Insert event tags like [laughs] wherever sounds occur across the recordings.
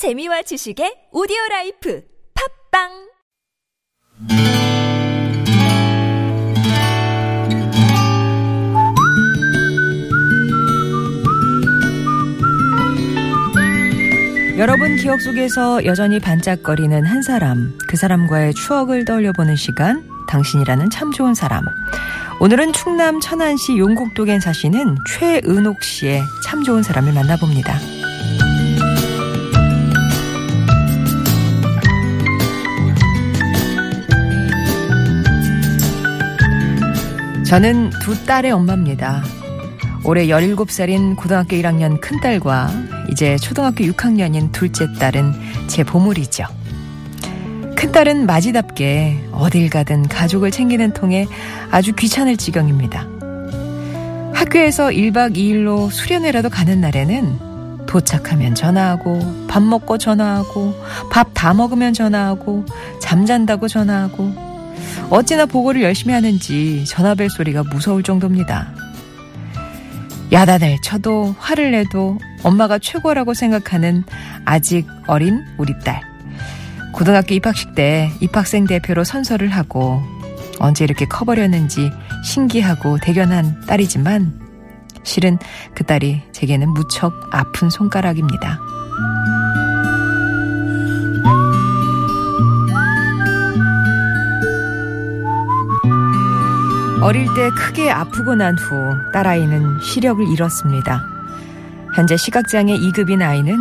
재미와 지식의 오디오 life 팟빵 여러분 기억 속에서 여전히 반짝거리는 한 사람, 그 사람과의 추억을 떠올려보는 시간, 당신이라는 참 좋은 사람. 오늘은 충남 천안시 용곡동에 사시는 최은옥 씨의 참 좋은 사람을 만나봅니다. 저는 두 딸의 엄마입니다. 올해 17살인 고등학교 1학년 큰딸과 이제 초등학교 6학년인 둘째 딸은 제 보물이죠. 큰딸은 마지답게 어딜 가든 가족을 챙기는 통에 아주 귀찮을 지경입니다. 학교에서 1박 2일로 수련회라도 가는 날에는 도착하면 전화하고 밥 먹고 전화하고 밥 다 먹으면 전화하고 잠잔다고 전화하고 어찌나 보고를 열심히 하는지 전화벨 소리가 무서울 정도입니다. 야단을 쳐도 화를 내도 엄마가 최고라고 생각하는 아직 어린 우리 딸. 고등학교 입학식 때 입학생 대표로 선서를 하고 언제 이렇게 커버렸는지 신기하고 대견한 딸이지만 실은 그 딸이 제게는 무척 아픈 손가락입니다. 어릴 때 크게 아프고 난 후 딸아이는 시력을 잃었습니다. 현재 시각장애 2급인 아이는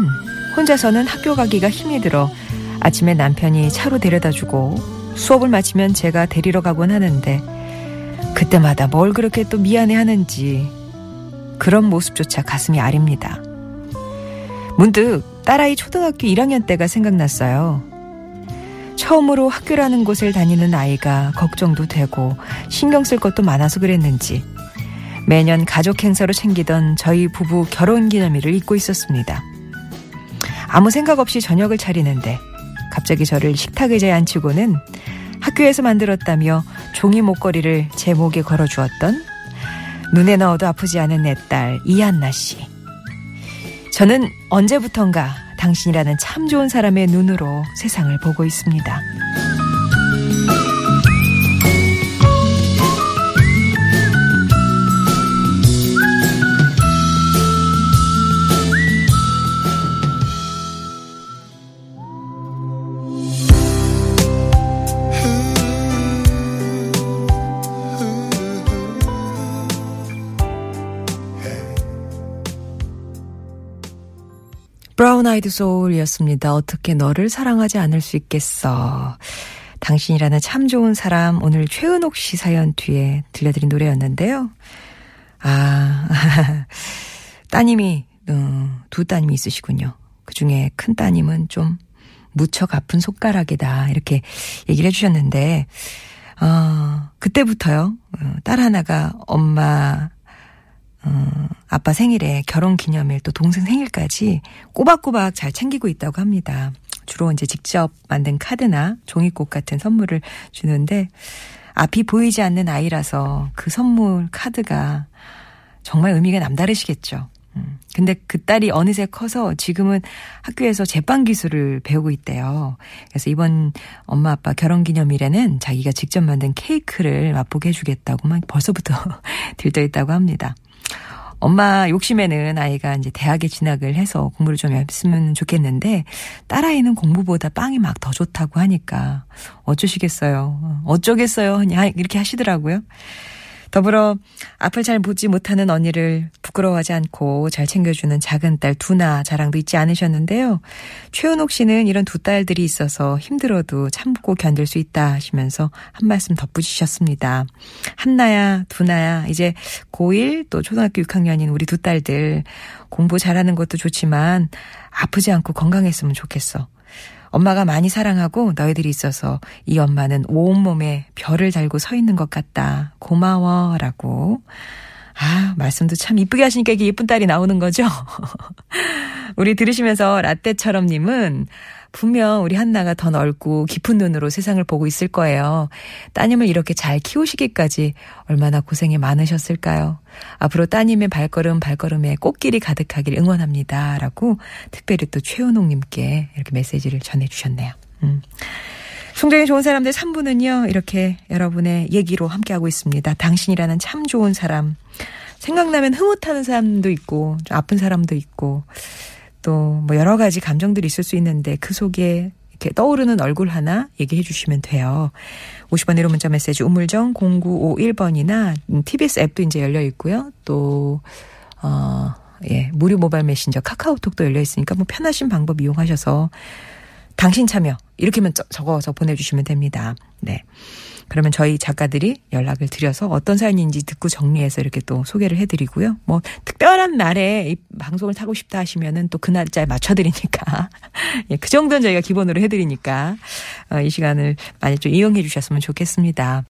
혼자서는 학교 가기가 힘이 들어 아침에 남편이 차로 데려다 주고 수업을 마치면 제가 데리러 가곤 하는데 그때마다 뭘 그렇게 또 미안해 하는지 그런 모습조차 가슴이 아립니다. 문득 딸아이 초등학교 1학년 때가 생각났어요. 처음으로 학교라는 곳을 다니는 아이가 걱정도 되고 신경 쓸 것도 많아서 그랬는지 매년 가족 행사로 챙기던 저희 부부 결혼 기념일을 잊고 있었습니다. 아무 생각 없이 저녁을 차리는데 갑자기 저를 식탁 의자에 앉히고는 학교에서 만들었다며 종이 목걸이를 제 목에 걸어 주었던 눈에 넣어도 아프지 않은 내 딸 이한나 씨. 저는 언제부턴가 당신이라는 참 좋은 사람의 눈으로 세상을 보고 있습니다. 브라운 아이드 소울이었습니다. 어떻게 너를 사랑하지 않을 수 있겠어. 당신이라는 참 좋은 사람 오늘 최은옥 씨 사연 뒤에 들려드린 노래였는데요. 아 [laughs] 따님이 어, 두 따님이 있으시군요. 그 중에 큰 따님은 좀 무척 아픈 손가락이다 이렇게 얘기를 해주셨는데 어, 그때부터요 어, 딸 하나가 엄마 어, 아빠 생일에 결혼 기념일 또 동생 생일까지 꼬박꼬박 잘 챙기고 있다고 합니다. 주로 이제 직접 만든 카드나 종이꽃 같은 선물을 주는데 앞이 보이지 않는 아이라서 그 선물 카드가 정말 의미가 남다르시겠죠. 음, 근데 그 딸이 어느새 커서 지금은 학교에서 제빵 기술을 배우고 있대요. 그래서 이번 엄마 아빠 결혼 기념일에는 자기가 직접 만든 케이크를 맛보게 해주겠다고 막 벌써부터 [laughs] 들떠 있다고 합니다. 엄마 욕심에는 아이가 이제 대학에 진학을 해서 공부를 좀 했으면 좋겠는데 딸아이는 공부보다 빵이 막 더 좋다고 하니까 어쩌시겠어요. 어쩌겠어요. 이렇게 하시더라고요. 더불어 앞을 잘 보지 못하는 언니를 부끄러워하지 않고 잘 챙겨주는 작은 딸 두나 자랑도 잊지 않으셨는데요. 최은옥 씨는 이런 두 딸들이 있어서 힘들어도 참고 견딜 수 있다 하시면서 한 말씀 덧붙이셨습니다. 한나야, 두나야, 이제 고1 또 초등학교 6학년인 우리 두 딸들 공부 잘하는 것도 좋지만 아프지 않고 건강했으면 좋겠어. 엄마가 많이 사랑하고 너희들이 있어서 이 엄마는 온몸에 별을 달고 서 있는 것 같다. 고마워. 라고. 아, 말씀도 참 이쁘게 하시니까 이게 예쁜 딸이 나오는 거죠? [laughs] 우리 들으시면서 라떼처럼님은 분명 우리 한나가 더 넓고 깊은 눈으로 세상을 보고 있을 거예요. 따님을 이렇게 잘 키우시기까지 얼마나 고생이 많으셨을까요? 앞으로 따님의 발걸음 발걸음에 꽃길이 가득하길 응원합니다. 라고 특별히 또 최은옥님께 이렇게 메시지를 전해주셨네요. 음. 송정의 좋은 사람들 3부는요, 이렇게 여러분의 얘기로 함께하고 있습니다. 당신이라는 참 좋은 사람. 생각나면 흐뭇하는 사람도 있고, 좀 아픈 사람도 있고, 또 뭐 여러 가지 감정들이 있을 수 있는데 그 속에 이렇게 떠오르는 얼굴 하나 얘기해 주시면 돼요. 50번 1호 문자 메시지 우물정 0951번이나 TBS 앱도 이제 열려 있고요. 또, 어, 예, 무료 모바일 메신저 카카오톡도 열려 있으니까 뭐 편하신 방법 이용하셔서 당신 참여 이렇게만 적어서 보내주시면 됩니다. 네. 그러면 저희 작가들이 연락을 드려서 어떤 사연인지 듣고 정리해서 이렇게 또 소개를 해드리고요. 뭐 특별한 날에 이 방송을 타고 싶다 하시면은 또 그 날짜에 맞춰드리니까 [laughs] 예, 그 정도는 저희가 기본으로 해드리니까 어, 이 시간을 많이 좀 이용해 주셨으면 좋겠습니다.